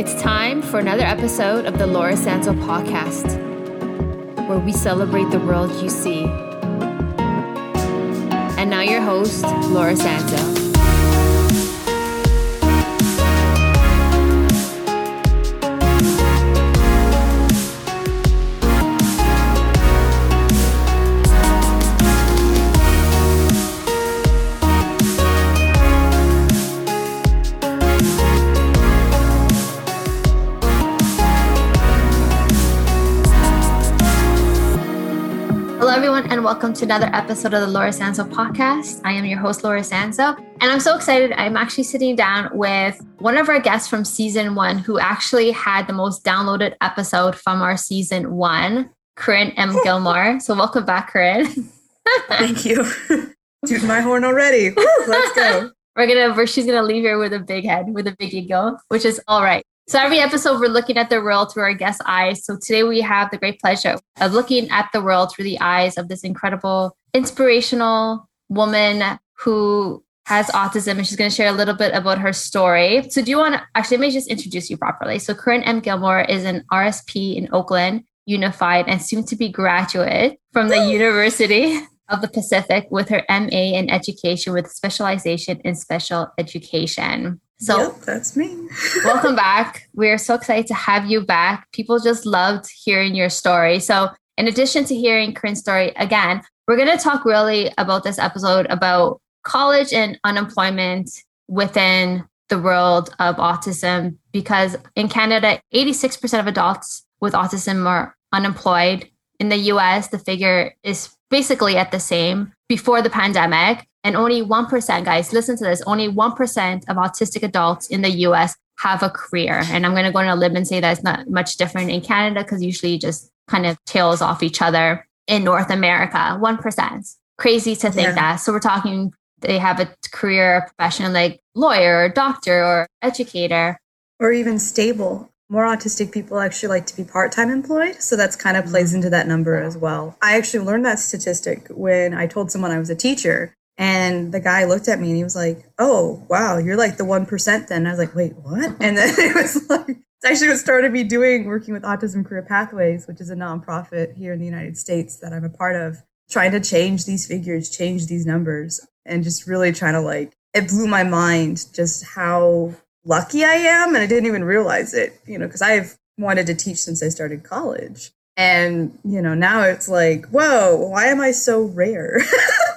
It's time for another episode of the Laura Sanzo podcast, where we celebrate the world you see. And now, your host, Laura Sanzo. And welcome to another episode of the Laura Sanzo podcast. I am your host, Laura Sanzo, and I'm so excited. I'm actually sitting down with one of our guests from season one who actually had the most downloaded episode from our season one, Carrin M. Gilmore. So, welcome back, Carrin. Thank you. Toot my horn already. let's go. We're gonna, she's gonna leave here with a big head, with a big ego, which is all right. So every episode, we're looking at the world through our guest eyes. So today we have the great pleasure of looking at the world through the eyes of this incredible, inspirational woman who has autism and she's going to share a little bit about her story. So do you want to actually let me just introduce you properly. So Carrin M. Gilmore is an RSP in Oakland Unified and soon to be graduate from the University of the Pacific with her MA in education with specialization in special education. So yep, that's me. welcome back. We're so excited to have you back. People just loved hearing your story. So, in addition to hearing Carrin's story again, we're going to talk really about this episode about college and unemployment within the world of autism because in Canada, 86% of adults with autism are unemployed. In the US, the figure is basically at the same before the pandemic. And only 1%, guys, listen to this only 1% of autistic adults in the US have a career. And I'm going to go on a limb and say that it's not much different in Canada because usually just kind of tails off each other in North America. 1%. Crazy to think yeah. that. So we're talking, they have a career profession like lawyer or doctor or educator. Or even stable. More autistic people actually like to be part time employed. So that's kind of plays mm-hmm. into that number as well. I actually learned that statistic when I told someone I was a teacher and the guy looked at me and he was like, "Oh, wow, you're like the one percent." Then I was like, "Wait, what?" And then it was like, it's actually what started me doing working with Autism Career Pathways, which is a nonprofit here in the United States that I'm a part of, trying to change these figures, change these numbers, and just really trying to like. It blew my mind just how lucky I am, and I didn't even realize it, you know, because I've wanted to teach since I started college. And, you know, now it's like, whoa, why am I so rare?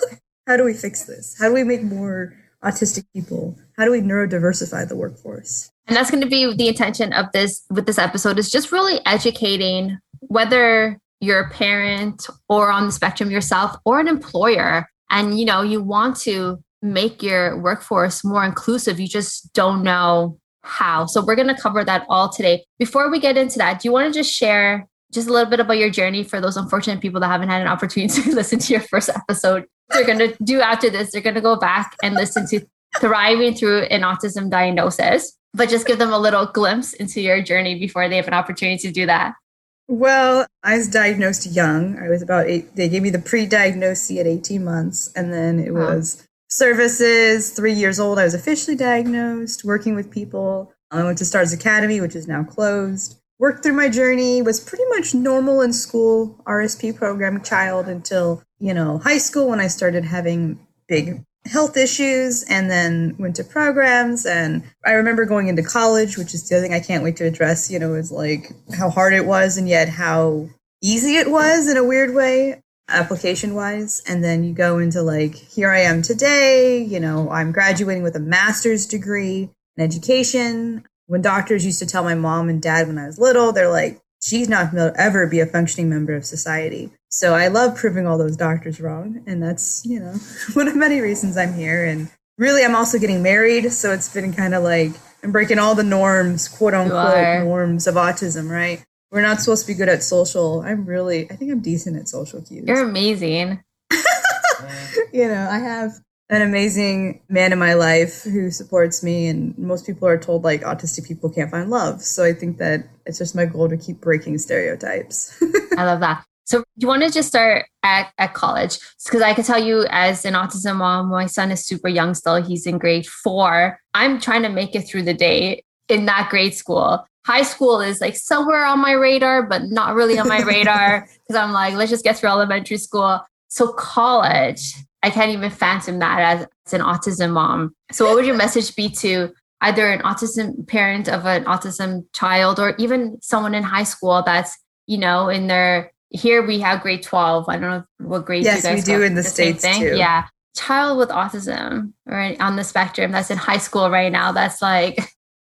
how do we fix this? How do we make more autistic people? How do we neurodiversify the workforce? And that's going to be the intention of this with this episode is just really educating whether you're a parent or on the spectrum yourself or an employer and you know you want to make your workforce more inclusive you just don't know how. So we're going to cover that all today. Before we get into that, do you want to just share just a little bit about your journey for those unfortunate people that haven't had an opportunity to listen to your first episode they're going to do after this, they're going to go back and listen to Thriving Through an Autism Diagnosis, but just give them a little glimpse into your journey before they have an opportunity to do that. Well, I was diagnosed young. I was about eight. They gave me the pre diagnosis at 18 months, and then it was services. Three years old, I was officially diagnosed, working with people. I went to Stars Academy, which is now closed. Worked through my journey, was pretty much normal in school, RSP program child until you know, high school when I started having big health issues and then went to programs and I remember going into college, which is the other thing I can't wait to address, you know, is like how hard it was and yet how easy it was in a weird way application wise and then you go into like here I am today, you know, I'm graduating with a master's degree in education. When doctors used to tell my mom and dad when I was little, they're like she's not going to ever be a functioning member of society. So I love proving all those doctors wrong. And that's, you know, one of many reasons I'm here. And really, I'm also getting married. So it's been kind of like I'm breaking all the norms, quote unquote, norms of autism, right? We're not supposed to be good at social. I'm really, I think I'm decent at social cues. You're amazing. you know, I have an amazing man in my life who supports me and most people are told like autistic people can't find love. So i think that it's just my goal to keep breaking stereotypes. I love that. So you want to just start at, at college because i can tell you as an autism mom my son is super young still. He's in grade four. I'm trying to make it through the day in that grade school. High school is like somewhere on my radar, but not really on my radar because I'm like, let's just get through elementary school. So college, I can't even phantom that as, as an autism mom. So what would your message be to either an autism parent of an autism child or even someone in high school that's, you know, in their here we have grade 12. I don't know what grade yes, we do in the, the States too. Yeah. Child with autism or on the spectrum that's in high school right now. That's like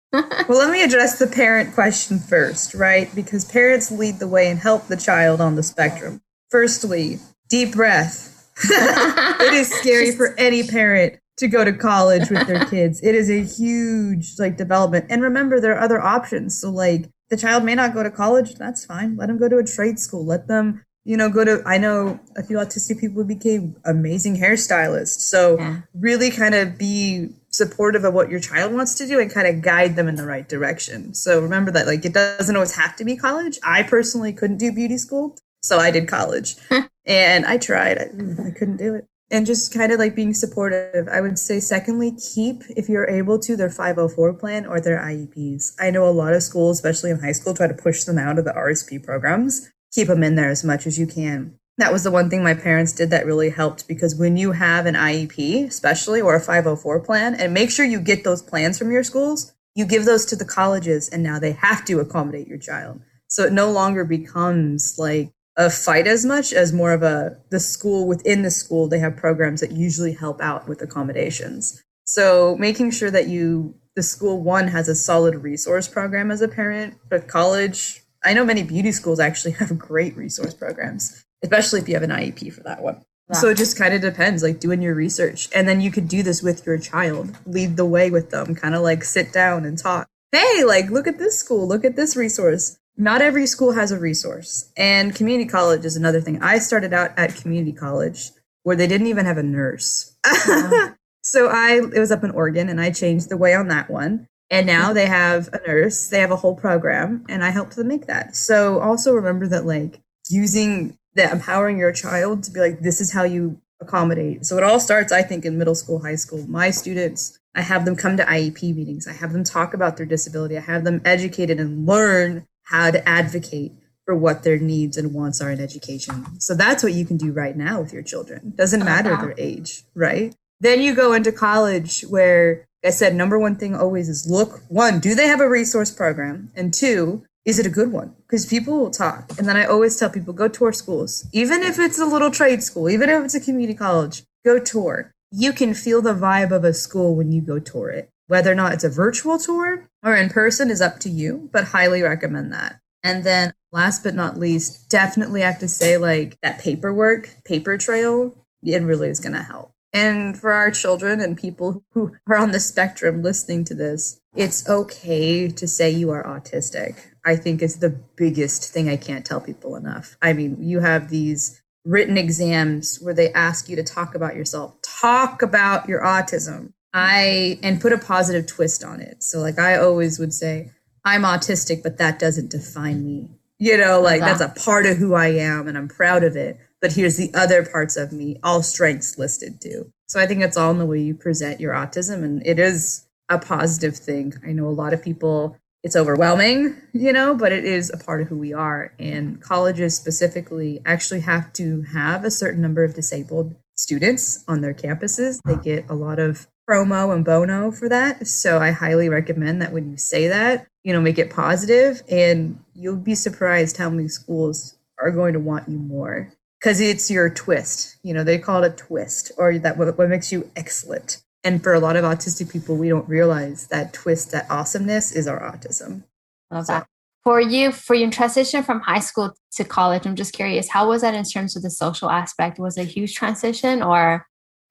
well, let me address the parent question first, right? Because parents lead the way and help the child on the spectrum. Firstly, deep breath. It is scary for any parent to go to college with their kids. It is a huge like development. And remember there are other options. So like the child may not go to college, that's fine. Let them go to a trade school. Let them, you know, go to I know a few autistic people became amazing hairstylists. So yeah. really kind of be supportive of what your child wants to do and kind of guide them in the right direction. So remember that like it doesn't always have to be college. I personally couldn't do beauty school, so I did college. and I tried. I, I couldn't do it and just kind of like being supportive. I would say, secondly, keep, if you're able to, their 504 plan or their IEPs. I know a lot of schools, especially in high school, try to push them out of the RSP programs. Keep them in there as much as you can. That was the one thing my parents did that really helped because when you have an IEP, especially, or a 504 plan, and make sure you get those plans from your schools, you give those to the colleges and now they have to accommodate your child. So it no longer becomes like a fight as much as more of a the school within the school they have programs that usually help out with accommodations. So making sure that you the school one has a solid resource program as a parent but college i know many beauty schools actually have great resource programs especially if you have an iep for that one. Yeah. so it just kind of depends like doing your research. And then you could do this with your child lead the way with them kind of like sit down and talk. Hey like look at this school look at this resource not every school has a resource. And community college is another thing. I started out at community college where they didn't even have a nurse. so I it was up in Oregon and I changed the way on that one. And now mm-hmm. they have a nurse, they have a whole program, and I helped them make that. So also remember that like using that empowering your child to be like, this is how you accommodate. So it all starts, I think, in middle school, high school. My students, I have them come to IEP meetings. I have them talk about their disability. I have them educated and learn how to advocate for what their needs and wants are in education. So that's what you can do right now with your children. Doesn't oh, matter their age, right? Then you go into college where like I said number one thing always is look one, do they have a resource program? And two, is it a good one? Because people will talk. And then I always tell people go tour schools. Even if it's a little trade school, even if it's a community college, go tour. You can feel the vibe of a school when you go tour it. Whether or not it's a virtual tour or in person is up to you, but highly recommend that. And then last but not least, definitely have to say like that paperwork, paper trail, it really is going to help. And for our children and people who are on the spectrum listening to this, it's okay to say you are autistic. I think is the biggest thing I can't tell people enough. I mean, you have these written exams where they ask you to talk about yourself, talk about your autism. I and put a positive twist on it. So like I always would say, I'm autistic, but that doesn't define me. You know, like that's a part of who I am and I'm proud of it. But here's the other parts of me, all strengths listed too. So I think it's all in the way you present your autism and it is a positive thing. I know a lot of people it's overwhelming, you know, but it is a part of who we are. And colleges specifically actually have to have a certain number of disabled students on their campuses. They get a lot of promo and bono for that. So I highly recommend that when you say that, you know, make it positive and you'll be surprised how many schools are going to want you more because it's your twist. You know, they call it a twist or that what, what makes you excellent. And for a lot of autistic people, we don't realize that twist, that awesomeness is our autism. Love so. that. For you, for your transition from high school to college, I'm just curious, how was that in terms of the social aspect? Was it a huge transition or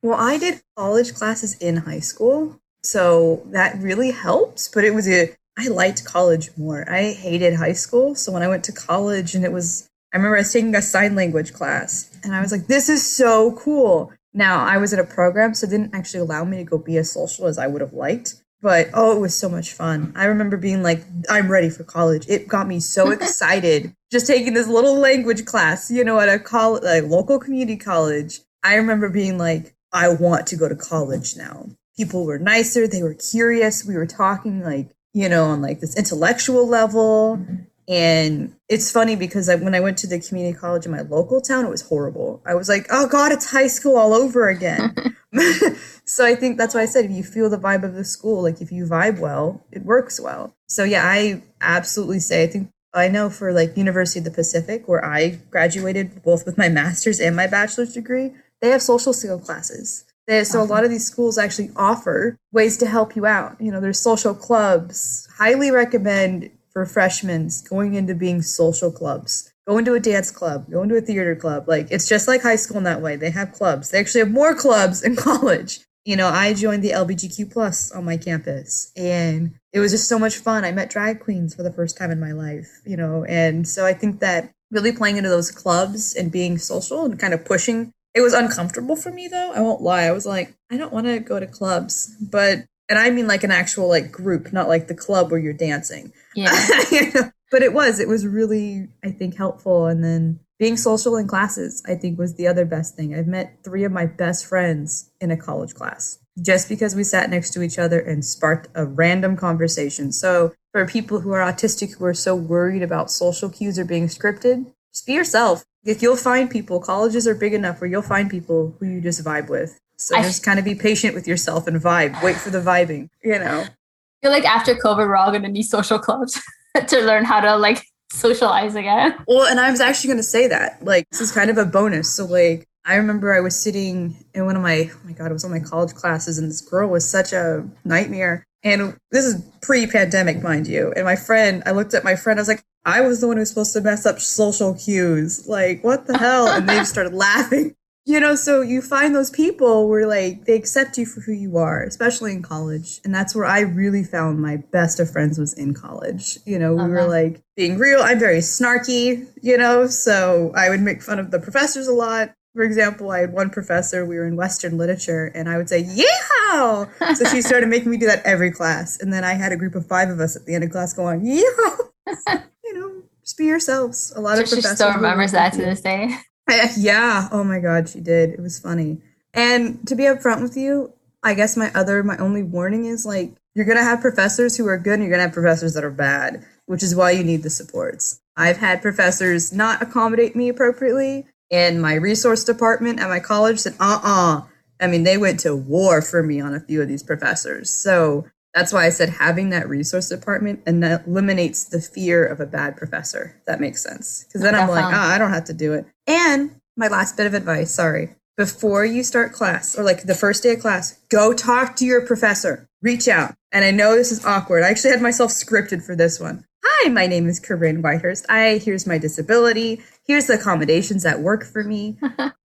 well, I did college classes in high school, so that really helped, but it was a I liked college more. I hated high school, so when I went to college and it was I remember I was taking a sign language class and I was like this is so cool. Now, I was in a program so it didn't actually allow me to go be as social as I would have liked, but oh, it was so much fun. I remember being like I'm ready for college. It got me so excited just taking this little language class, you know, at a college like local community college. I remember being like I want to go to college now. People were nicer, they were curious. We were talking like, you know, on like this intellectual level. And it's funny because I, when I went to the community college in my local town, it was horrible. I was like, oh God, it's high school all over again. so I think that's why I said if you feel the vibe of the school, like if you vibe well, it works well. So yeah, I absolutely say I think I know for like University of the Pacific, where I graduated both with my master's and my bachelor's degree, they have social skill classes. They, so awesome. a lot of these schools actually offer ways to help you out. You know, there's social clubs. Highly recommend for freshmen going into being social clubs. Go into a dance club, go into a theater club. Like it's just like high school in that way. They have clubs. They actually have more clubs in college. You know, I joined the LBGQ plus on my campus and it was just so much fun. I met drag queens for the first time in my life, you know, and so I think that really playing into those clubs and being social and kind of pushing it was uncomfortable for me though. I won't lie. I was like, I don't want to go to clubs, but and I mean like an actual like group, not like the club where you're dancing. Yeah. you know? But it was, it was really, I think, helpful. And then being social in classes, I think, was the other best thing. I've met three of my best friends in a college class just because we sat next to each other and sparked a random conversation. So for people who are autistic who are so worried about social cues or being scripted, just be yourself. If you'll find people, colleges are big enough where you'll find people who you just vibe with. So I just kind of be patient with yourself and vibe. Wait for the vibing, you know. I feel like after COVID, we're all going to need social clubs to learn how to like socialize again. Well, and I was actually going to say that. Like, this is kind of a bonus. So, like, I remember I was sitting in one of my, oh my God, it was one of my college classes, and this girl was such a nightmare. And this is pre pandemic, mind you. And my friend, I looked at my friend, I was like, I was the one who was supposed to mess up social cues. Like, what the hell? And they started laughing. You know so you find those people where like they accept you for who you are especially in college. And that's where i really found my best of friends was in college. You know we uh-huh. were like being real. I'm very snarky you know so i would make fun of the professors a lot. For example i had one professor we were in western literature and i would say yeehaw! So she started making me do that every class. And then i had a group of five of us at the end of class going yeehaw just be yourselves a lot so of professors she still remembers that to this day yeah. Oh my God, she did. It was funny. And to be upfront with you, I guess my other, my only warning is like, you're going to have professors who are good and you're going to have professors that are bad, which is why you need the supports. I've had professors not accommodate me appropriately, and my resource department at my college said, uh uh-uh. uh I mean, they went to war for me on a few of these professors. So that's why I said having that resource department and that eliminates the fear of a bad professor. That makes sense. Because then I'm like, oh, I don't have to do it. And my last bit of advice, sorry. Before you start class or like the first day of class, go talk to your professor. Reach out. And I know this is awkward. I actually had myself scripted for this one. Hi, my name is Carrin Whitehurst. I here's my disability. Here's the accommodations that work for me.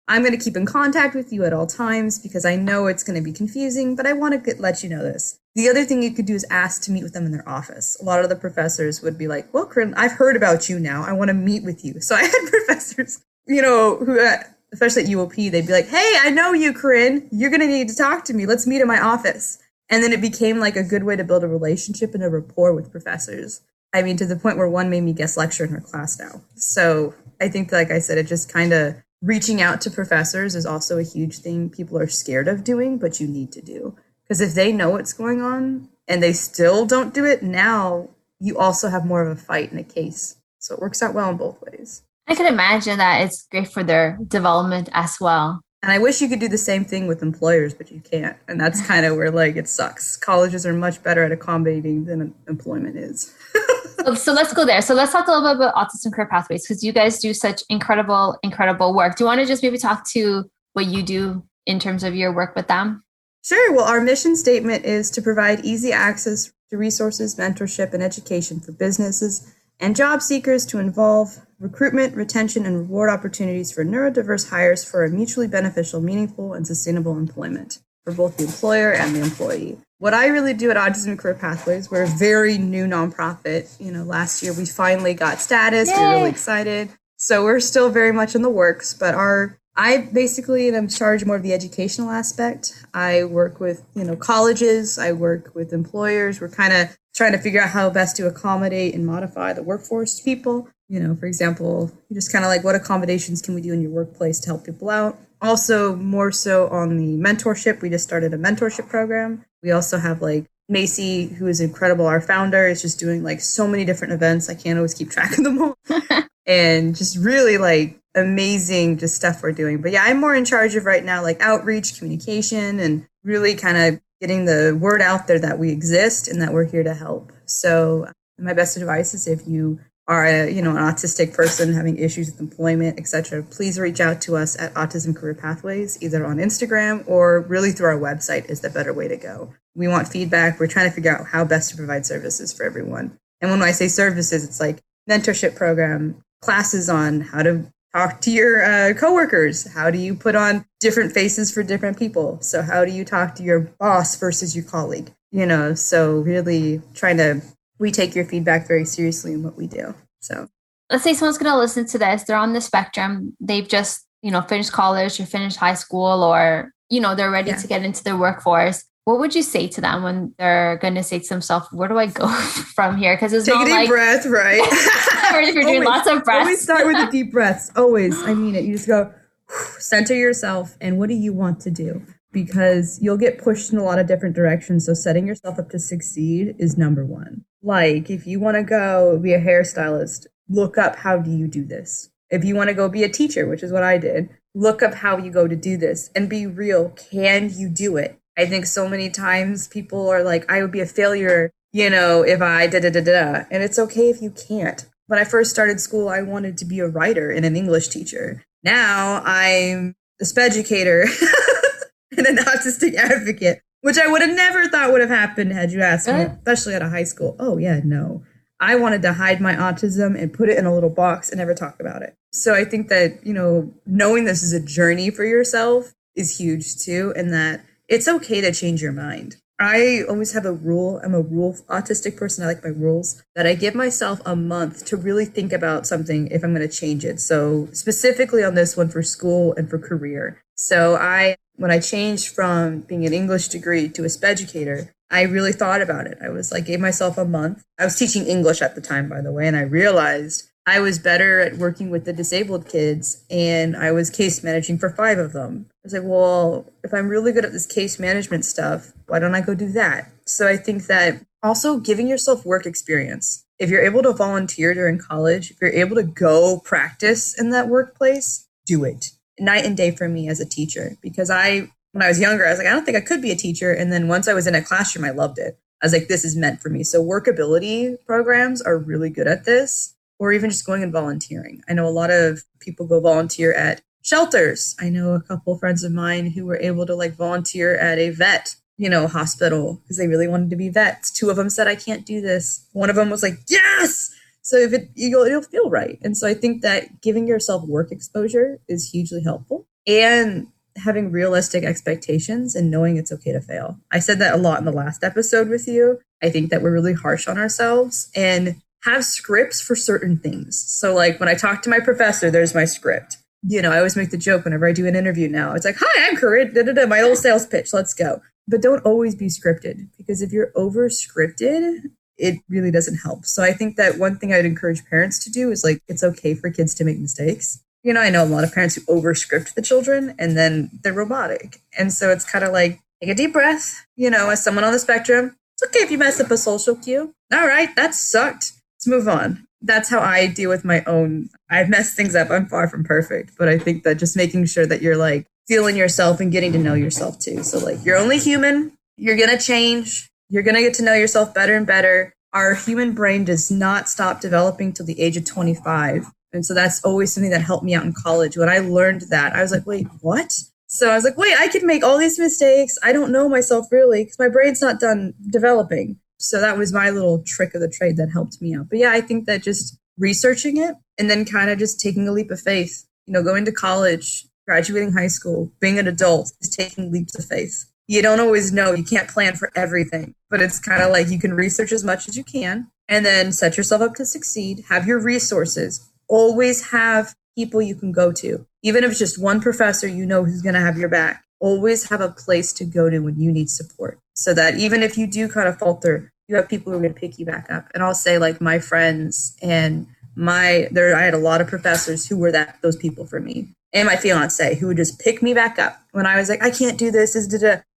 I'm going to keep in contact with you at all times because I know it's going to be confusing, but I want to get, let you know this. The other thing you could do is ask to meet with them in their office. A lot of the professors would be like, "Well, Carrin, I've heard about you now. I want to meet with you." So I had professors, you know, who, uh, especially at UOP, they'd be like, "Hey, I know you, Carrin. You're going to need to talk to me. Let's meet in my office." And then it became like a good way to build a relationship and a rapport with professors. I mean, to the point where one made me guest lecture in her class now. So I think, like I said, it just kind of reaching out to professors is also a huge thing people are scared of doing, but you need to do. Because if they know what's going on and they still don't do it, now you also have more of a fight in a case. So it works out well in both ways. I can imagine that it's great for their development as well. And I wish you could do the same thing with employers, but you can't. And that's kind of where like it sucks. Colleges are much better at accommodating than employment is. so, so, let's go there. So let's talk a little bit about autism career pathways because you guys do such incredible, incredible work. Do you want to just maybe talk to what you do in terms of your work with them? Sure. Well, our mission statement is to provide easy access to resources, mentorship, and education for businesses and job seekers to involve recruitment, retention, and reward opportunities for neurodiverse hires for a mutually beneficial, meaningful, and sustainable employment for both the employer and the employee. What I really do at Autism Career Pathways, we're a very new nonprofit. You know, last year we finally got status. Yay! We're really excited. So we're still very much in the works, but our I basically am charged more of the educational aspect. I work with, you know, colleges, I work with employers. We're kind of trying to figure out how best to accommodate and modify the workforce people. You know, for example, just kind of like what accommodations can we do in your workplace to help people out? Also, more so on the mentorship, we just started a mentorship program. We also have like Macy, who is incredible, our founder, is just doing like so many different events. I can't always keep track of them all. and just really like amazing just stuff we're doing. But yeah, I'm more in charge of right now like outreach, communication, and really kind of getting the word out there that we exist and that we're here to help. So my best advice is if you are a, you know an autistic person having issues with employment etc please reach out to us at autism career pathways either on instagram or really through our website is the better way to go we want feedback we're trying to figure out how best to provide services for everyone and when i say services it's like mentorship program classes on how to talk to your uh, coworkers how do you put on different faces for different people so how do you talk to your boss versus your colleague you know so really trying to we take your feedback very seriously in what we do. So let's say someone's going to listen to this, they're on the spectrum, they've just, you know, finished college or finished high school or, you know, they're ready yeah. to get into the workforce. What would you say to them when they're going to say to themselves, where do I go from here? Because it's Take not a deep like, breath, right? or if you're doing lots of breaths. Always start with the deep breaths. Always. I mean it. You just go, center yourself and what do you want to do? Because you'll get pushed in a lot of different directions. So setting yourself up to succeed is number one. Like, if you want to go be a hairstylist, look up how do you do this. If you want to go be a teacher, which is what I did, look up how you go to do this and be real. Can you do it? I think so many times people are like, I would be a failure, you know, if I da da da da. And it's okay if you can't. When I first started school, I wanted to be a writer and an English teacher. Now I'm a speducator and an autistic advocate which I would have never thought would have happened had you asked me, especially at a high school. Oh, yeah, no. I wanted to hide my autism and put it in a little box and never talk about it. So I think that, you know, knowing this is a journey for yourself is huge too, and that it's okay to change your mind. I always have a rule. I'm a rule autistic person. I like my rules that I give myself a month to really think about something if I'm going to change it. So specifically on this one for school and for career. So I when I changed from being an English degree to a speducator, I really thought about it. I was like, gave myself a month. I was teaching English at the time, by the way, and I realized I was better at working with the disabled kids and I was case managing for five of them. I was like, well, if I'm really good at this case management stuff, why don't I go do that? So I think that also giving yourself work experience. If you're able to volunteer during college, if you're able to go practice in that workplace, do it night and day for me as a teacher because I, when I was younger, I was like, I don't think I could be a teacher. And then once I was in a classroom, I loved it. I was like, this is meant for me. So workability programs are really good at this, or even just going and volunteering. I know a lot of people go volunteer at shelters. I know a couple friends of mine who were able to like volunteer at a vet, you know, hospital because they really wanted to be vets. Two of them said, I can't do this. One of them was like, yes. So if it you'll, it'll feel right. And so I think that giving yourself work exposure is hugely helpful and having realistic expectations and knowing it's okay to fail. I said that a lot in the last episode with you. I think that we're really harsh on ourselves and have scripts for certain things. So like when I talk to my professor, there's my script. You know, I always make the joke whenever I do an interview now. It's like, "Hi, I'm Carrin, da, da, da, my old sales pitch. Let's go." But don't always be scripted because if you're over scripted, it really doesn't help. So I think that one thing I'd encourage parents to do is like it's okay for kids to make mistakes. You know, I know a lot of parents who overscript the children and then they're robotic. And so it's kind of like take a deep breath, you know, as someone on the spectrum, it's okay if you mess up a social cue. All right, that sucked. Let's move on. That's how I deal with my own. I've messed things up. I'm far from perfect, but I think that just making sure that you're like feeling yourself and getting to know yourself too. So like you're only human. You're going to change you're going to get to know yourself better and better. Our human brain does not stop developing till the age of 25. And so that's always something that helped me out in college. When I learned that, I was like, wait, what? So I was like, wait, I can make all these mistakes. I don't know myself really because my brain's not done developing. So that was my little trick of the trade that helped me out. But yeah, I think that just researching it and then kind of just taking a leap of faith, you know, going to college, graduating high school, being an adult is taking leaps of faith you don't always know. You can't plan for everything, but it's kind of like you can research as much as you can and then set yourself up to succeed. Have your resources. Always have people you can go to. Even if it's just one professor you know who's going to have your back. Always have a place to go to when you need support so that even if you do kind of falter, you have people who are going to pick you back up. And I'll say, like, my friends and my there I had a lot of professors who were that those people for me. And my fiance who would just pick me back up when I was like, I can't do this, is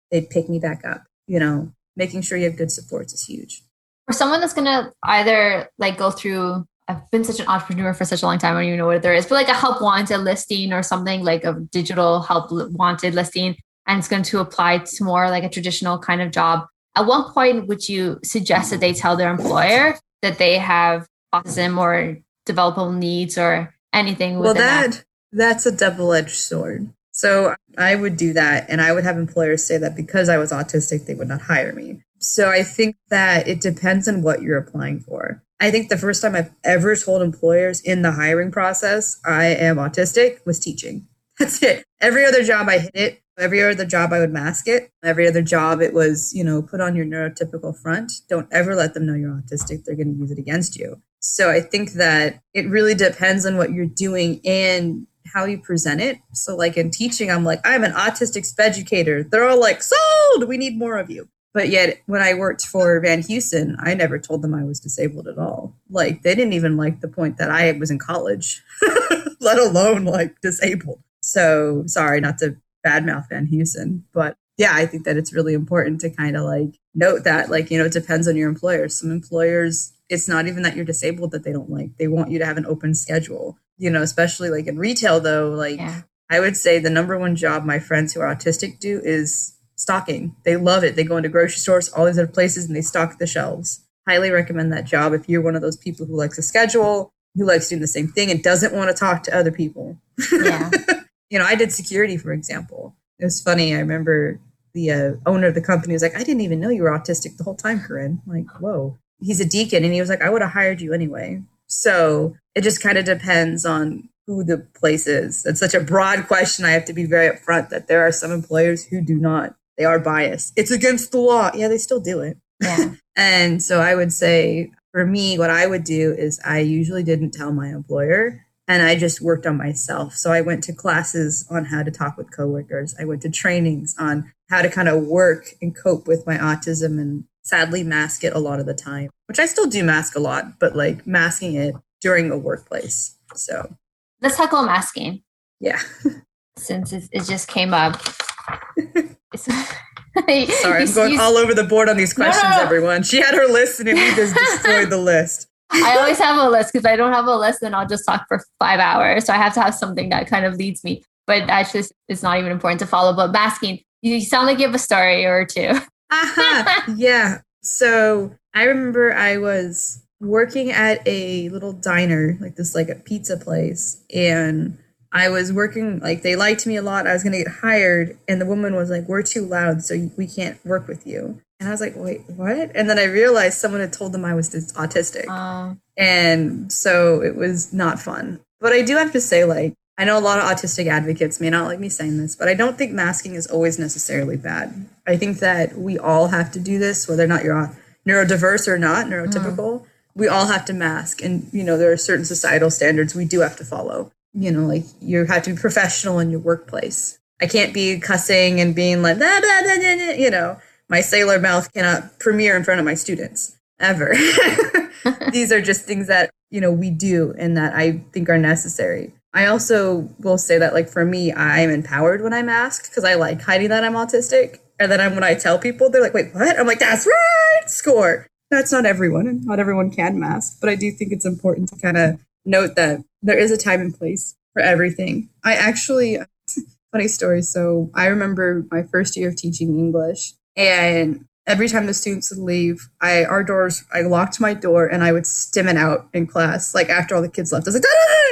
they'd pick me back up, you know, making sure you have good supports is huge. For someone that's gonna either like go through I've been such an entrepreneur for such a long time. I don't even know what there is, but like a help wanted listing or something like a digital help wanted listing, and it's going to apply to more like a traditional kind of job. At what point would you suggest that they tell their employer that they have autism or developmental needs or anything? Well, that, that that's a double edged sword. So I would do that, and I would have employers say that because I was autistic, they would not hire me. So I think that it depends on what you're applying for. I think the first time I've ever told employers in the hiring process I am autistic was teaching. That's it. Every other job I hit it. Every other job I would mask it. Every other job it was, you know, put on your neurotypical front. Don't ever let them know you're autistic. They're going to use it against you. So I think that it really depends on what you're doing and how you present it. So like in teaching, I'm like, I'm an autistic educator. They're all like, sold, we need more of you. But yet, when I worked for Van Heusen, I never told them I was disabled at all. Like, they didn't even like the point that I was in college, let alone like disabled. So, sorry, not to badmouth Van Heusen, but yeah, I think that it's really important to kind of like note that, like, you know, it depends on your employer. Some employers, it's not even that you're disabled that they don't like, they want you to have an open schedule, you know, especially like in retail, though, like, yeah. I would say the number one job my friends who are autistic do is stocking. They love it. They go into grocery stores, all these other places, and they stock the shelves. Highly recommend that job if you're one of those people who likes a schedule, who likes doing the same thing, and doesn't want to talk to other people. Yeah. you know, I did security, for example. It was funny. I remember the uh, owner of the company was like, I didn't even know you were autistic the whole time, Carrin. I'm like, whoa. He's a deacon, and he was like, I would have hired you anyway. So it just kind of depends on who the place is. It's such a broad question. I have to be very upfront that there are some employers who do not they are biased. It's against the law. Yeah, they still do it. Yeah. and so I would say for me, what I would do is I usually didn't tell my employer and I just worked on myself. So I went to classes on how to talk with coworkers. I went to trainings on how to kind of work and cope with my autism and sadly mask it a lot of the time, which I still do mask a lot, but like masking it during a workplace. So let's talk about masking. Yeah. Since it, it just came up. Sorry, I'm going all over the board on these questions, no, no. everyone. She had her list and we just destroyed the list. I always have a list because I don't have a list, then I'll just talk for five hours. So I have to have something that kind of leads me. But that's just it's not even important to follow. But masking, you sound like you have a story or two. uh-huh. Yeah. So I remember I was working at a little diner, like this like a pizza place, and I was working like they liked me a lot. I was going to get hired, and the woman was like, "We're too loud, so we can't work with you." And I was like, "Wait, what?" And then I realized someone had told them I was autistic, uh. and so it was not fun. But I do have to say, like, I know a lot of autistic advocates may not like me saying this, but I don't think masking is always necessarily bad. I think that we all have to do this, whether or not you're neurodiverse or not, neurotypical. Mm. We all have to mask, and you know there are certain societal standards we do have to follow you know, like you have to be professional in your workplace. I can't be cussing and being like, blah, blah, blah, you know, my sailor mouth cannot premiere in front of my students ever. These are just things that, you know, we do and that I think are necessary. I also will say that, like, for me, I'm empowered when I'm asked because I like hiding that I'm autistic. And then I'm, when I tell people, they're like, wait, what? I'm like, that's right, score. That's not everyone, and not everyone can mask. But I do think it's important to kind of note that there is a time and place for everything. I actually, funny story. So I remember my first year of teaching English, and every time the students would leave, I our doors, I locked my door and I would stim it out in class. Like after all the kids left, I was like,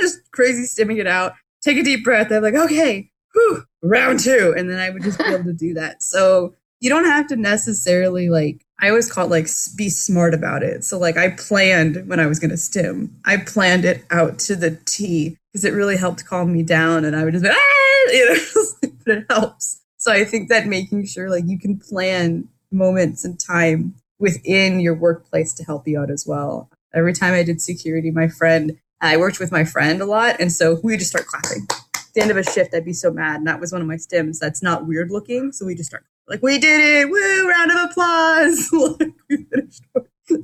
just crazy stimming it out. Take a deep breath. I'm like, okay, whew, round two, and then I would just be able to do that. So you don't have to necessarily like I always call it like be smart about it. So like I planned when I was going to stim, I planned it out to the T because it really helped calm me down, and I would just be, ah! you know, but it helps. So I think that making sure like you can plan moments and time within your workplace to help you out as well. Every time I did security, my friend, I worked with my friend a lot, and so we just start clapping. At the end of a shift, I'd be so mad, and that was one of my stims. That's not weird looking, so we just start like we did it woo round of applause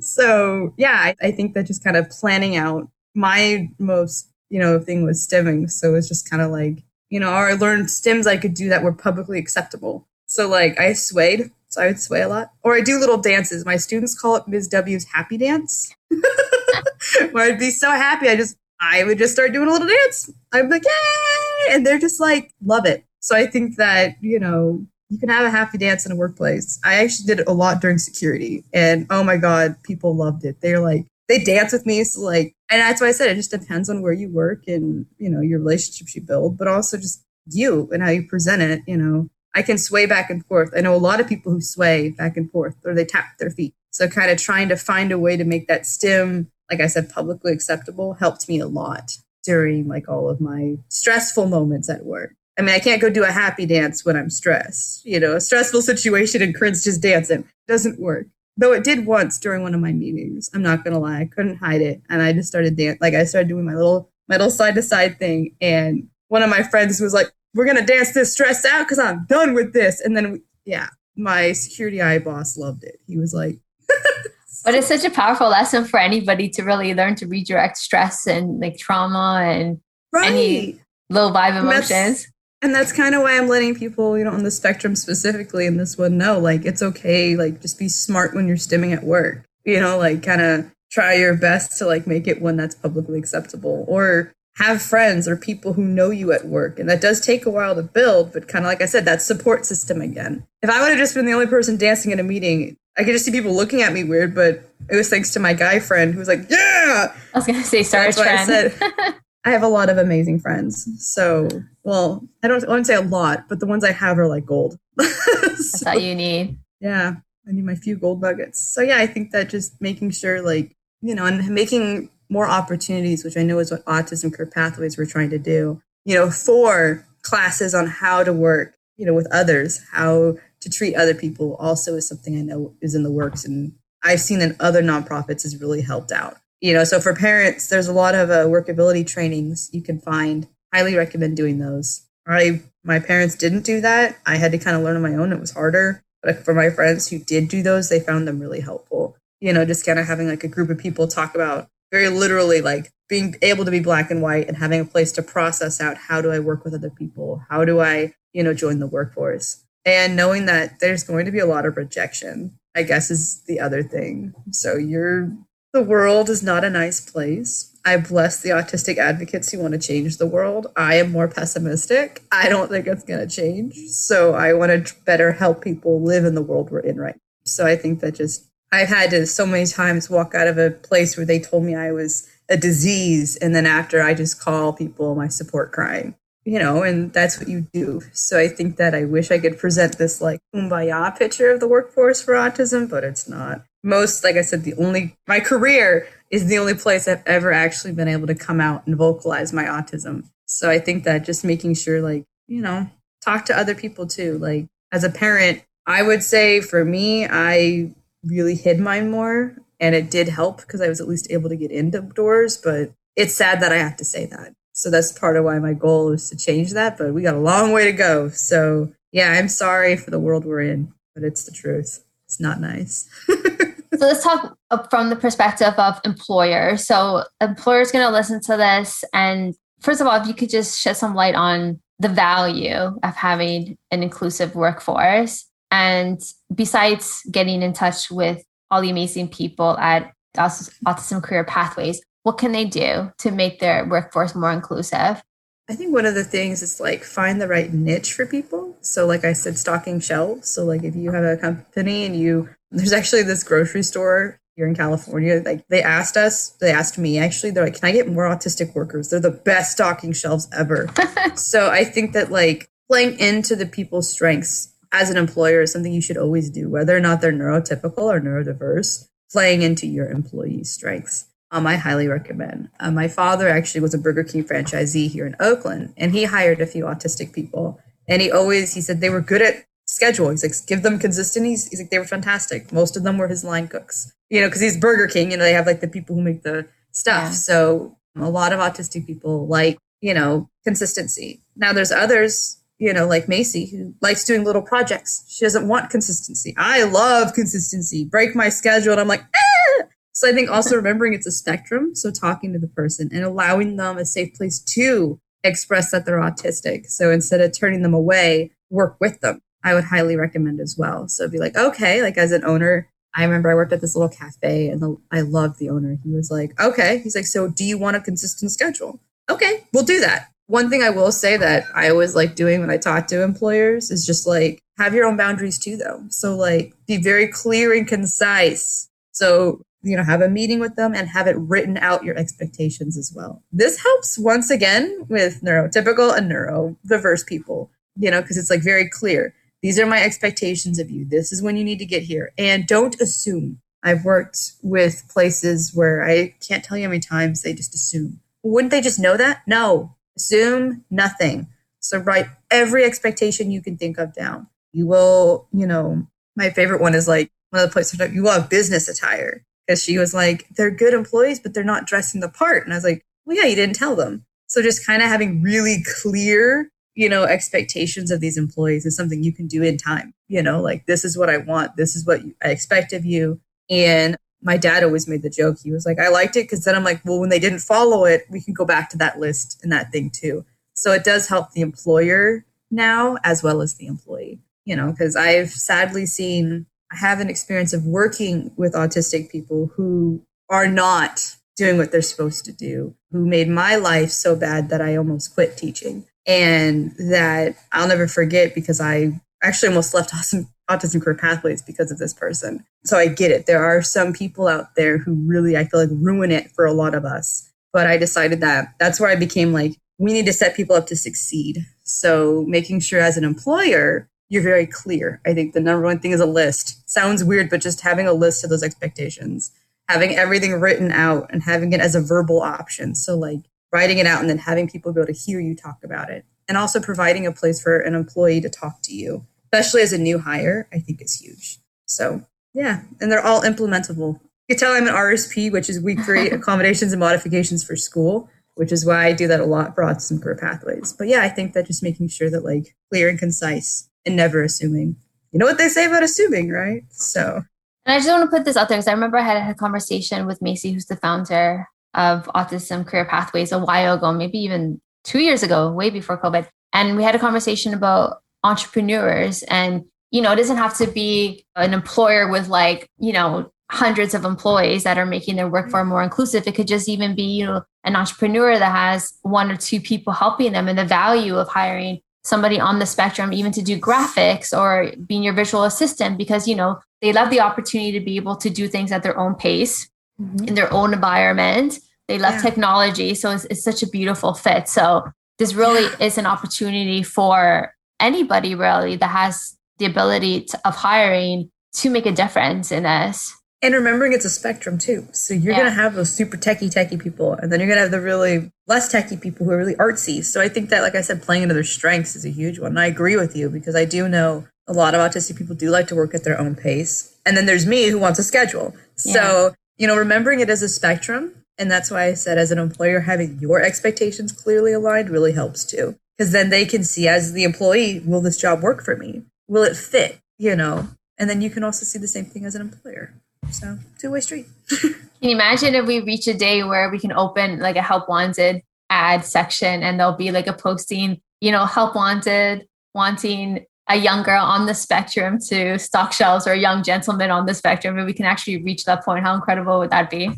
so yeah I, think that just kind of planning out my most you know thing was stimming so it's just kind of like you know or i learned stims i could do that were publicly acceptable so like i swayed So I would sway a lot. Or I do little dances. My students call it Ms. W's happy dance. Where I'd be so happy. I just, I would just start doing a little dance. I'm like, yay! And they're just like, love it. So I think that, you know, you can have a happy dance in a workplace. I actually did it a lot during security. And oh my God, people loved it. They're like, they dance with me. So like, and that's why I said it just depends on where you work and, you know, your relationships you build, but also just you and how you present it, you know. I can sway back and forth. I know a lot of people who sway back and forth or they tap their feet. So kind of trying to find a way to make that stim, like I said, publicly acceptable helped me a lot during like all of my stressful moments at work. I mean, I can't go do a happy dance when I'm stressed. You know, a stressful situation and Carrin's just dancing doesn't work. Though it did once during one of my meetings. I'm not gonna lie, I couldn't hide it, and I just started dance. Like I started doing my little my little side to side thing, and one of my friends was like, we're gonna dance this stress out because I'm done with this. And then, we, yeah, my security eye boss loved it. He was like, but it's such a powerful lesson for anybody to really learn to redirect stress and like trauma and right. any low vibe emotions. And that's, kind of why I'm letting people, you know, on the spectrum specifically in this one know, like, it's okay. Like, just be smart when you're stimming at work. You know, like, kind of try your best to like make it one that's publicly acceptable or have friends or people who know you at work. And that does take a while to build, but kind of like I said, that support system again. If I would have just been the only person dancing at a meeting, I could just see people looking at me weird, but it was thanks to my guy friend who was like, Yeah. I was gonna say sorry, That's friend. I, said, I have a lot of amazing friends. So well, I don't I wouldn't say a lot, but the ones I have are like gold. That's so, all you need. Yeah. I need my few gold nuggets. So yeah, I think that just making sure like, you know, and making more opportunities, which I know is what Autism Career Pathways we're trying to do, you know, for classes on how to work, you know, with others, how to treat other people also is something I know is in the works. And I've seen in other nonprofits has really helped out. You know, so for parents, there's a lot of uh, workability trainings you can find. Highly recommend doing those. I my parents didn't do that. I had to kind of learn on my own. It was harder. But for my friends who did do those, they found them really helpful. You know, just kind of having like a group of people talk about very literally like being able to be black and white and having a place to process out how do I work with other people? How do I, you know, join the workforce? And knowing that there's going to be a lot of rejection, I guess is the other thing. So you're the world is not a nice place. I bless the autistic advocates who want to change the world. I am more pessimistic. I don't think it's going to change. So I want to better help people live in the world we're in right. Now. So I think that just I've had to so many times walk out of a place where they told me I was a disease. And then after I just call people my support crying, you know, and that's what you do. So I think that I wish I could present this like kumbaya picture of the workforce for autism, but it's not. Most, like I said, the only, my career is the only place I've ever actually been able to come out and vocalize my autism. So I think that just making sure, like, you know, talk to other people too. Like, as a parent, I would say for me, I really hid mine more and it did help because I was at least able to get into doors. But it's sad that I have to say that. So that's part of why my goal is to change that. But we got a long way to go. So yeah, I'm sorry for the world we're in, but it's the truth. It's not nice. so let's talk from the perspective of employers. So employers going to listen to this, and first of all, if you could just shed some light on the value of having an inclusive workforce and besides getting in touch with all the amazing people at Autism Career Pathways, what can they do to make their workforce more inclusive? I think one of the things is like find the right niche for people. So, like I said, stocking shelves. So, like if you have a company and you, there's actually this grocery store here in California. Like they asked us, they asked me actually, they're like, can I get more autistic workers? They're the best stocking shelves ever. so, I think that like playing into the people's strengths as an employer is something you should always do, whether or not they're neurotypical or neurodiverse, playing into your employees' strengths. Um, I highly recommend. Uh, my father actually was a Burger King franchisee here in Oakland, and he hired a few autistic people. And he always he said they were good at schedule. He's like, give them consistency. He's, he's like, they were fantastic. Most of them were his line cooks, you know, because he's Burger King. You know, they have like the people who make the stuff. Yeah. So a lot of autistic people like you know consistency. Now there's others you know, like Macy, who likes doing little projects. She doesn't want consistency. I love consistency. Break my schedule. And I'm like, ah! So I think also remembering it's a spectrum. So talking to the person and allowing them a safe place to express that they're autistic. So instead of turning them away, work with them. I would highly recommend as well. So be like, okay, like as an owner, I remember I worked at this little cafe and the, I loved the owner. He was like, okay. He's like, so do you want a consistent schedule? Okay, we'll do that. One thing I will say that I always like doing when I talk to employers is just like have your own boundaries too, though. So, like, be very clear and concise. So, you know, have a meeting with them and have it written out your expectations as well. This helps once again with neurotypical and neurodiverse people, you know, because it's like very clear. These are my expectations of you. This is when you need to get here. And don't assume. I've worked with places where I can't tell you how many times they just assume. Wouldn't they just know that? No, assume nothing. So write every expectation you can think of down. You will, you know, my favorite one is like one of the places you will have business attire because she was like, they're good employees, but they're not dressing the part. And I was like, well, yeah, you didn't tell them. So just kind of having really clear, you know, expectations of these employees is something you can do in time. You know, like this is what I want. This is what I expect of you. And my dad always made the joke. He was like, I liked it because then I'm like, well, when they didn't follow it, we can go back to that list and that thing too. So it does help the employer now as well as the employee, you know, because I've sadly seen, I have an experience of working with autistic people who are not doing what they're supposed to do, who made my life so bad that I almost quit teaching. And that I'll never forget because I actually almost left awesome autism career pathways because of this person. So I get it. There are some people out there who really, I feel like, ruin it for a lot of us. But I decided that that's where I became like, we need to set people up to succeed. So making sure as an employer, you're very clear. I think the number one thing is a list. Sounds weird, but just having a list of those expectations, having everything written out and having it as a verbal option. So like writing it out and then having people be able to hear you talk about it. And also providing a place for an employee to talk to you especially as a new hire, I think is huge. So yeah, and they're all implementable. You can tell I'm an RSP, which is week three accommodations and modifications for school, which is why I do that a lot for autism career pathways. But yeah, I think that just making sure that like clear and concise and never assuming. You know what they say about assuming, right? So and I just want to put this out there because I remember I had a conversation with Macy, who's the founder of Autism Career Pathways a while ago, maybe even two years ago, way before COVID. And we had a conversation about entrepreneurs and you know it doesn't have to be an employer with like you know hundreds of employees that are making their workforce more inclusive it could just even be you know an entrepreneur that has one or two people helping them and the value of hiring somebody on the spectrum even to do graphics or being your visual assistant because you know they love the opportunity to be able to do things at their own pace mm-hmm. in their own environment they love yeah. technology so it's, it's, such a beautiful fit so this really yeah. is an opportunity for anybody really that has the ability to, of hiring to make a difference in this. And remembering it's a spectrum too. So you're yeah. going to have those super techie, techie people, and then you're going to have the really less techie people who are really artsy. So I think that, like I said, playing into their strengths is a huge one. And I agree with you because I do know a lot of autistic people do like to work at their own pace. And then there's me who wants a schedule. Yeah. So, you know, remembering it as a spectrum. And that's why I said, as an employer, having your expectations clearly aligned really helps too because then they can see as the employee, will this job work for me? Will it fit? You know, and then you can also see the same thing as an employer. So two way street. can you imagine if we reach a day where we can open like a help wanted ad section and there'll be like a posting, you know, help wanted, wanting a young girl on the spectrum to stock shelves or a young gentleman on the spectrum and we can actually reach that point. How incredible would that be?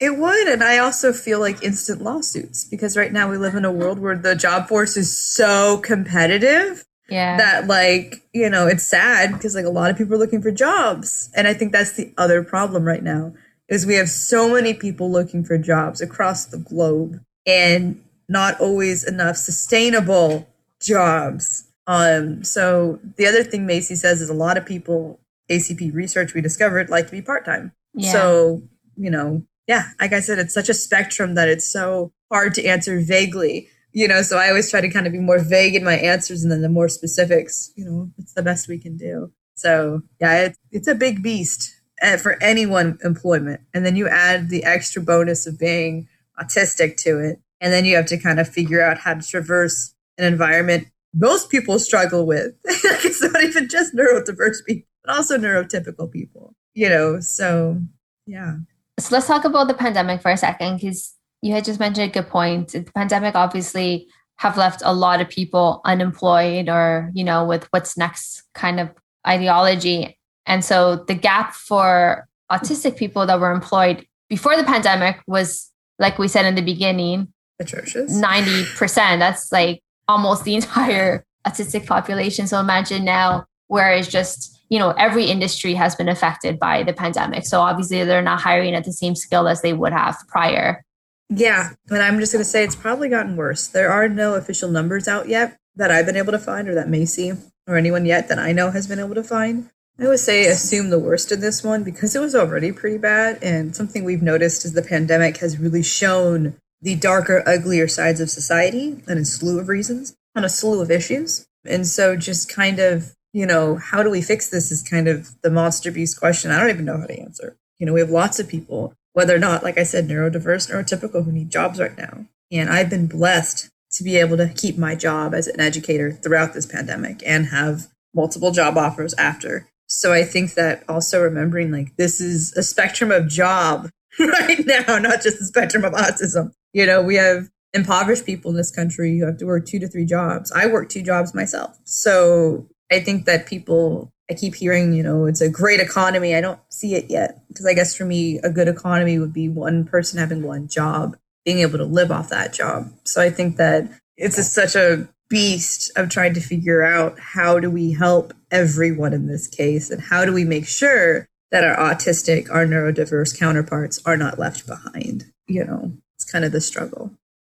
It would. And I also feel like instant lawsuits because right now we live in a world where the job force is so competitive. Yeah. That, like, you know, it's sad because, like, a lot of people are looking for jobs. And I think that's the other problem right now is we have so many people looking for jobs across the globe and not always enough sustainable jobs. Um, so the other thing Macy says is a lot of people, ACP research we discovered, like to be part time. Yeah. So, you know, yeah, like I said, it's such a spectrum that it's so hard to answer vaguely. You know, so I always try to kind of be more vague in my answers and then the more specifics, you know, it's the best we can do. So yeah, it's, it's a big beast eh, for anyone employment. And then you add the extra bonus of being autistic to it. And then you have to kind of figure out how to traverse an environment most people struggle with. like it's not even just neurodiverse people, but also neurotypical people, you know, so yeah. So let's talk about the pandemic for a second, because you had just mentioned a good point. The pandemic obviously have left a lot of people unemployed or, you know, with what's next kind of ideology. And so the gap for autistic people that were employed before the pandemic was, like we said in the beginning, atrocious 90%. That's like almost the entire autistic population. So imagine now where it's just, you know, every industry has been affected by the pandemic. So obviously they're not hiring at the same skill as they would have prior. Yeah, but I'm just going to say it's probably gotten worse. There are no official numbers out yet that I've been able to find or that Macy or anyone yet that I know has been able to find. I would say assume the worst in this one because it was already pretty bad. And something we've noticed is the pandemic has really shown the darker, uglier sides of society and a slew of reasons on a slew of issues. And so just kind of, you know, how do we fix this is kind of the monster beast question. I don't even know how to answer. You know, we have lots of people, whether or not, like I said, neurodiverse, neurotypical, who need jobs right now. And I've been blessed to be able to keep my job as an educator throughout this pandemic and have multiple job offers after. So I think that also remembering like this is a spectrum of job right now, not just a spectrum of autism. You know, we have impoverished people in this country who have to work two to three jobs. I work two jobs myself. So I think that people, I keep hearing, you know, it's a great economy. I don't see it yet. Because I guess for me, a good economy would be one person having one job, being able to live off that job. So I think that it's a, such a beast of trying to figure out how do we help everyone in this case and how do we make sure that our autistic, our neurodiverse counterparts are not left behind. You know, it's kind of the struggle.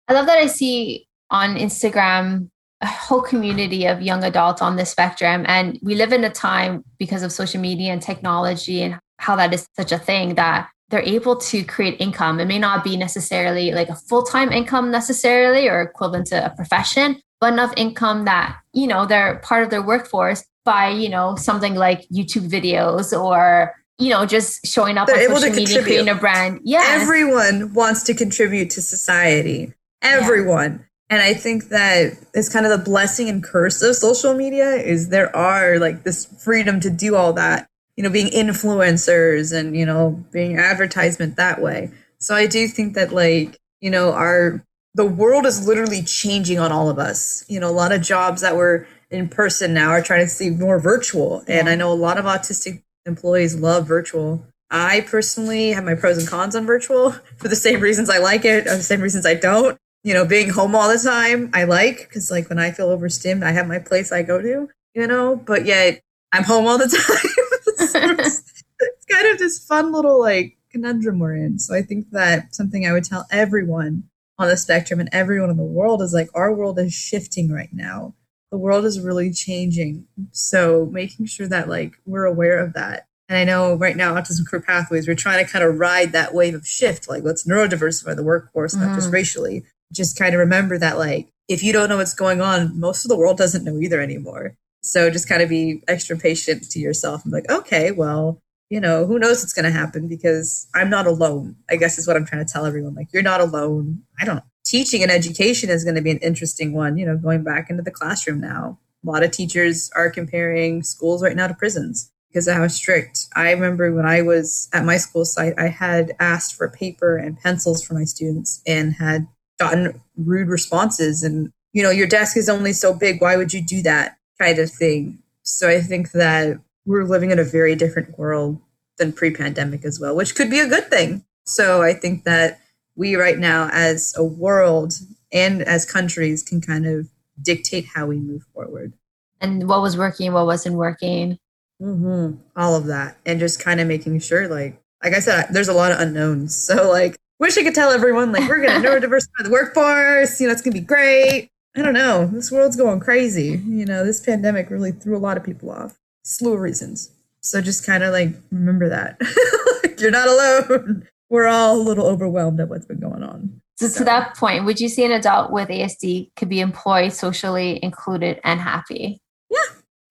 I love that I see on Instagram a whole community of young adults on the spectrum. And we live in a time because of social media and technology and how that is such a thing that they're able to create income. It may not be necessarily like a full time income necessarily or equivalent to a profession, but enough income that, you know, they're part of their workforce by, you know, something like YouTube videos or you know, just showing up they're on social media, creating a brand. Yeah. Everyone wants to contribute to society everyone. Yeah. And I think that it's kind of the blessing and curse of social media is there are like this freedom to do all that, you know, being influencers and, you know, being advertisement that way. So I do think that like, you know, our the world is literally changing on all of us. You know, a lot of jobs that were in person now are trying to see more virtual. Yeah. And I know a lot of autistic employees love virtual. I personally have my pros and cons on virtual for the same reasons I like it, or the same reasons I don't you know, being home all the time, I like because like when I feel overstimmed, I have my place I go to, you know, but yet I'm home all the time. it's, it's kind of this fun little like conundrum we're in. So I think that something I would tell everyone on the spectrum and everyone in the world is like our world is shifting right now. The world is really changing. So making sure that like we're aware of that. And I know right now, Autism Career Pathways, we're trying to kind of ride that wave of shift. Like, let's neurodiversify the workforce, mm. not just mm-hmm. racially, just kind of remember that like if you don't know what's going on, most of the world doesn't know either anymore. So just kind of be extra patient to yourself and like, okay, well, you know, who knows what's going to happen because I'm not alone. I guess is what I'm trying to tell everyone. Like, you're not alone. I don't. Teaching and education is going to be an interesting one, you know, going back into the classroom now. A lot of teachers are comparing schools right now to prisons because of how strict. I remember when I was at my school site, I had asked for paper and pencils for my students and had gotten rude responses and you know your desk is only so big why would you do that kind of thing so i think that we're living in a very different world than pre-pandemic as well which could be a good thing so i think that we right now as a world and as countries can kind of dictate how we move forward and what was working what wasn't working mm-hmm. all of that and just kind of making sure like like i said there's a lot of unknowns so like wish I could tell everyone like we're going to neurodiversify the workforce. You know, it's going to be great. I don't know. This world's going crazy. You know, this pandemic really threw a lot of people off. Slew of reasons. So just kind of like remember that like, you're not alone. We're all a little overwhelmed at what's been going on. So, so, to that point, would you see an adult with ASD could be employed, socially included, and happy? Yeah,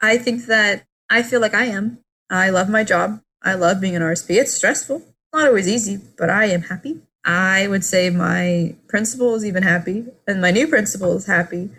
I think that I feel like I am. I love my job. I love being an RSP. It's stressful, not always easy, but I am happy. I would say my principal is even happy and my new principal is happy.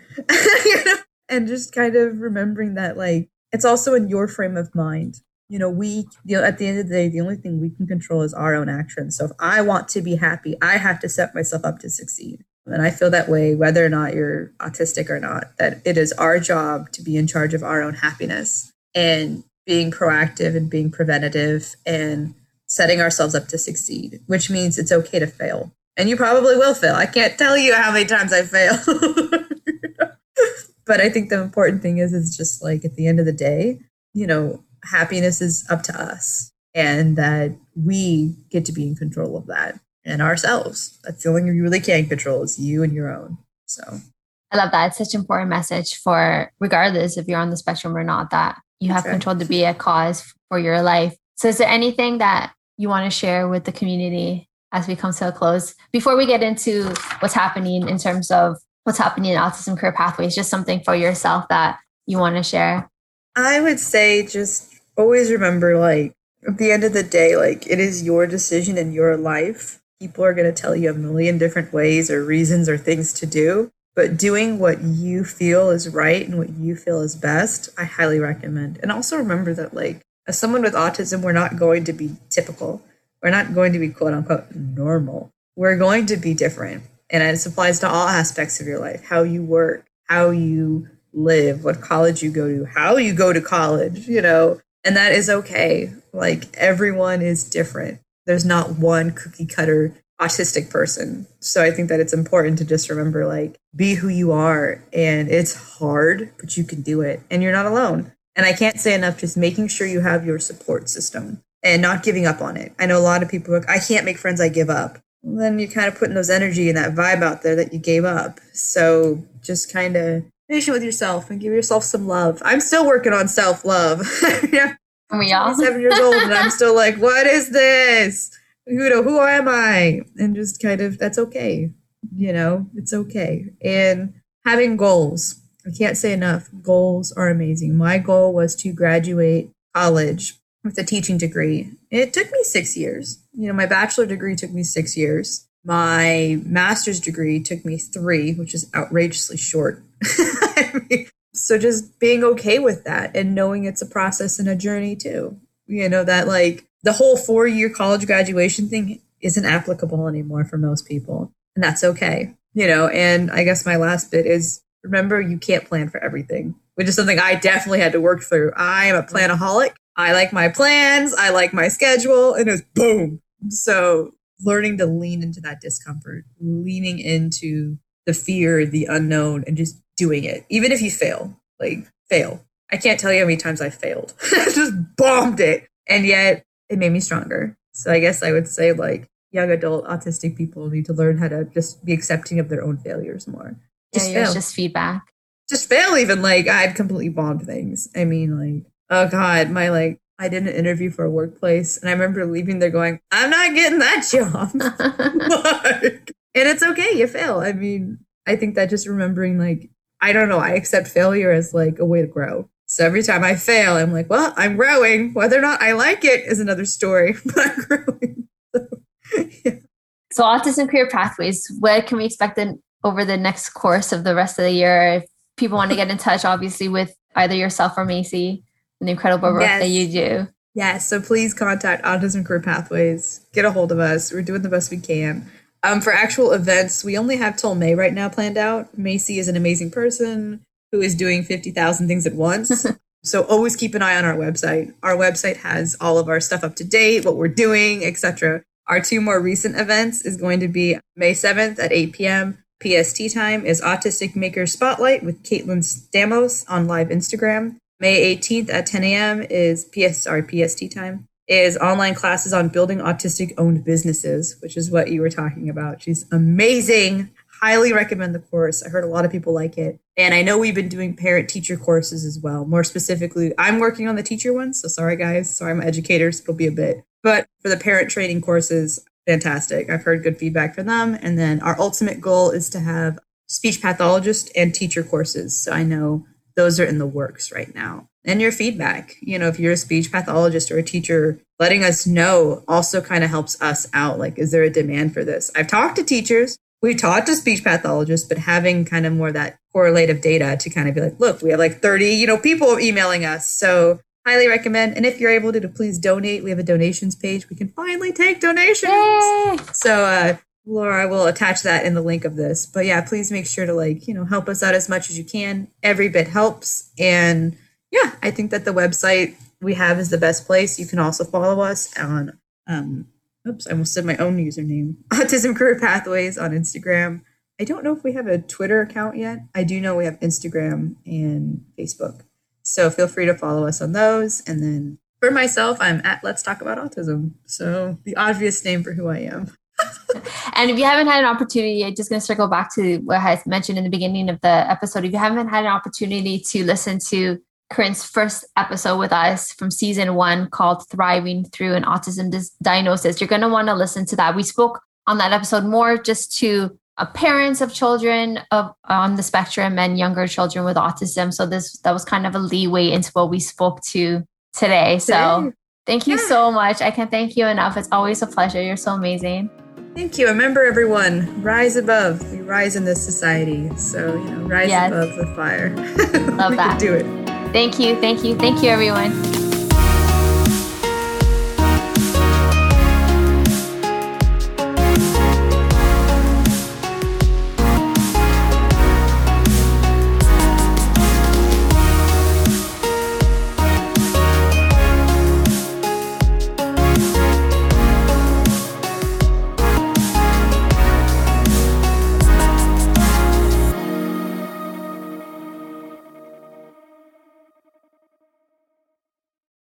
you know? And just kind of remembering that like it's also in your frame of mind. You know, we you know, at the end of the day, the only thing we can control is our own actions. So if I want to be happy, I have to set myself up to succeed. And I feel that way whether or not you're autistic or not, that it is our job to be in charge of our own happiness and being proactive and being preventative and setting ourselves up to succeed, which means it's okay to fail. And you probably will fail. I can't tell you how many times I fail. but I think the important thing is, is just like at the end of the day, you know, happiness is up to us and that we get to be in control of that and ourselves. That's the only thing you really can control is you and your own. So I love that. It's such an important message for regardless if you're on the spectrum or not, that you have right. control to be a cause for your life. So is there anything that you want to share with the community as we come to a close before we get into what's happening in terms of what's happening in autism career pathways, just something for yourself that you want to share? I would say just always remember like at the end of the day, like it is your decision in your life people are going to tell you a million different ways or reasons or things to do. But doing what you feel is right and what you feel is best, I highly recommend. And also remember that, like, as someone with autism, we're not going to be typical. We're not going to be quote unquote normal. We're going to be different. And it applies to all aspects of your life how you work, how you live, what college you go to, how you go to college, you know, and that is okay. Like, everyone is different there's not one cookie cutter autistic person. So I think that it's important to just remember like be who you are and it's hard, but you can do it and you're not alone. And I can't say enough just making sure you have your support system and not giving up on it. I know a lot of people like I can't make friends, I give up. Then you're kind of putting those energy and that vibe out there that you gave up. So just kind of patient with yourself and give yourself some love. I'm still working on self love. yeah, we all seven years old, and I'm still like, what is this? Who know who am I? And just kind of that's okay. You know, it's okay. And having goals. I can't say enough. Goals are amazing. My goal was to graduate college with a teaching degree. It took me six years. You know, my bachelor degree took me six years. My master's degree took me three, which is outrageously short. So just being okay with that and knowing it's a process and a journey too. You know, that like the whole four year college graduation thing isn't applicable anymore for most people. And that's okay. You know, and I guess my last bit is remember you can't plan for everything, which is something I definitely had to work through. I am a planaholic. I like my plans, I like my schedule, and it's boom. So learning to lean into that discomfort, leaning into the fear, the unknown, and just doing it, even if you fail, like fail. I can't tell you how many times I failed. just bombed it. And yet it made me stronger. So I guess I would say like young adult autistic people need to learn how to just be accepting of their own failures more. Just yeah, fail. just feedback. Just fail even like I've completely bombed things. I mean like oh god, my like I did an interview for a workplace and I remember leaving there going, I'm not getting that job. like, and it's okay, you fail. I mean, I think that just remembering like I don't know. I accept failure as like a way to grow. So every time I fail, I'm like, well, I'm growing. Whether or not I like it is another story, but I'm growing. So, yeah. so autism career pathways, what can we expect in, over the next course of the rest of the year? If people want to get in touch, obviously, with either yourself or Macy, and the incredible work yes. that you do. Yes. So please contact Autism Career Pathways. Get a hold of us. We're doing the best we can. Um, for actual events, we only have till May right now planned out. Macy is an amazing person who is doing 50,000 things at once. so always keep an eye on our website. Our website has all of our stuff up to date, what we're doing, etc. Our two more recent events is going to be May 7th at 8 p.m. PST time is Autistic Maker Spotlight with Caitlin Stamos on live Instagram. May 18th at 10 a.m. is PS, sorry, PST time is online classes on building autistic owned businesses, which is what you were talking about. She's amazing. Highly recommend the course. I heard a lot of people like it. And I know we've been doing parent teacher courses as well. More specifically, I'm working on the teacher ones. So sorry, guys. Sorry, I'm educators. It'll be a bit. But for the parent training courses, fantastic. I've heard good feedback from them. And then our ultimate goal is to have speech pathologist and teacher courses. So I know those are in the works right now and your feedback. You know, if you're a speech pathologist or a teacher, letting us know also kind of helps us out. Like, is there a demand for this? I've talked to teachers, we've talked to speech pathologists, but having kind of more that correlative data to kind of be like, look, we have like 30, you know, people emailing us. So highly recommend. And if you're able to, to please donate. We have a donations page. We can finally take donations. Yay! So uh, Laura I will attach that in the link of this. But yeah, please make sure to like, you know, help us out as much as you can. Every bit helps. And yeah, I think that the website we have is the best place. You can also follow us on um oops, I almost said my own username. Autism Career Pathways on Instagram. I don't know if we have a Twitter account yet. I do know we have Instagram and Facebook. So feel free to follow us on those. And then for myself, I'm at Let's Talk About Autism. So the obvious name for who I am. And if you haven't had an opportunity, I'm just going to circle back to what I mentioned in the beginning of the episode. If you haven't had an opportunity to listen to Carrin's first episode with us from season one called Thriving Through an Autism Dis- Diagnosis, you're going to want to listen to that. We spoke on that episode more just to uh, parents of children of on the spectrum and younger children with autism. So this that was kind of a leeway into what we spoke to today. So thank you so much. I can't thank you enough. It's always a pleasure. You're so amazing. Thank you. Remember, everyone, rise above. We rise in this society. So, you know, rise yes. above the fire. Love that. do it. Thank you. Thank you. Thank you, everyone.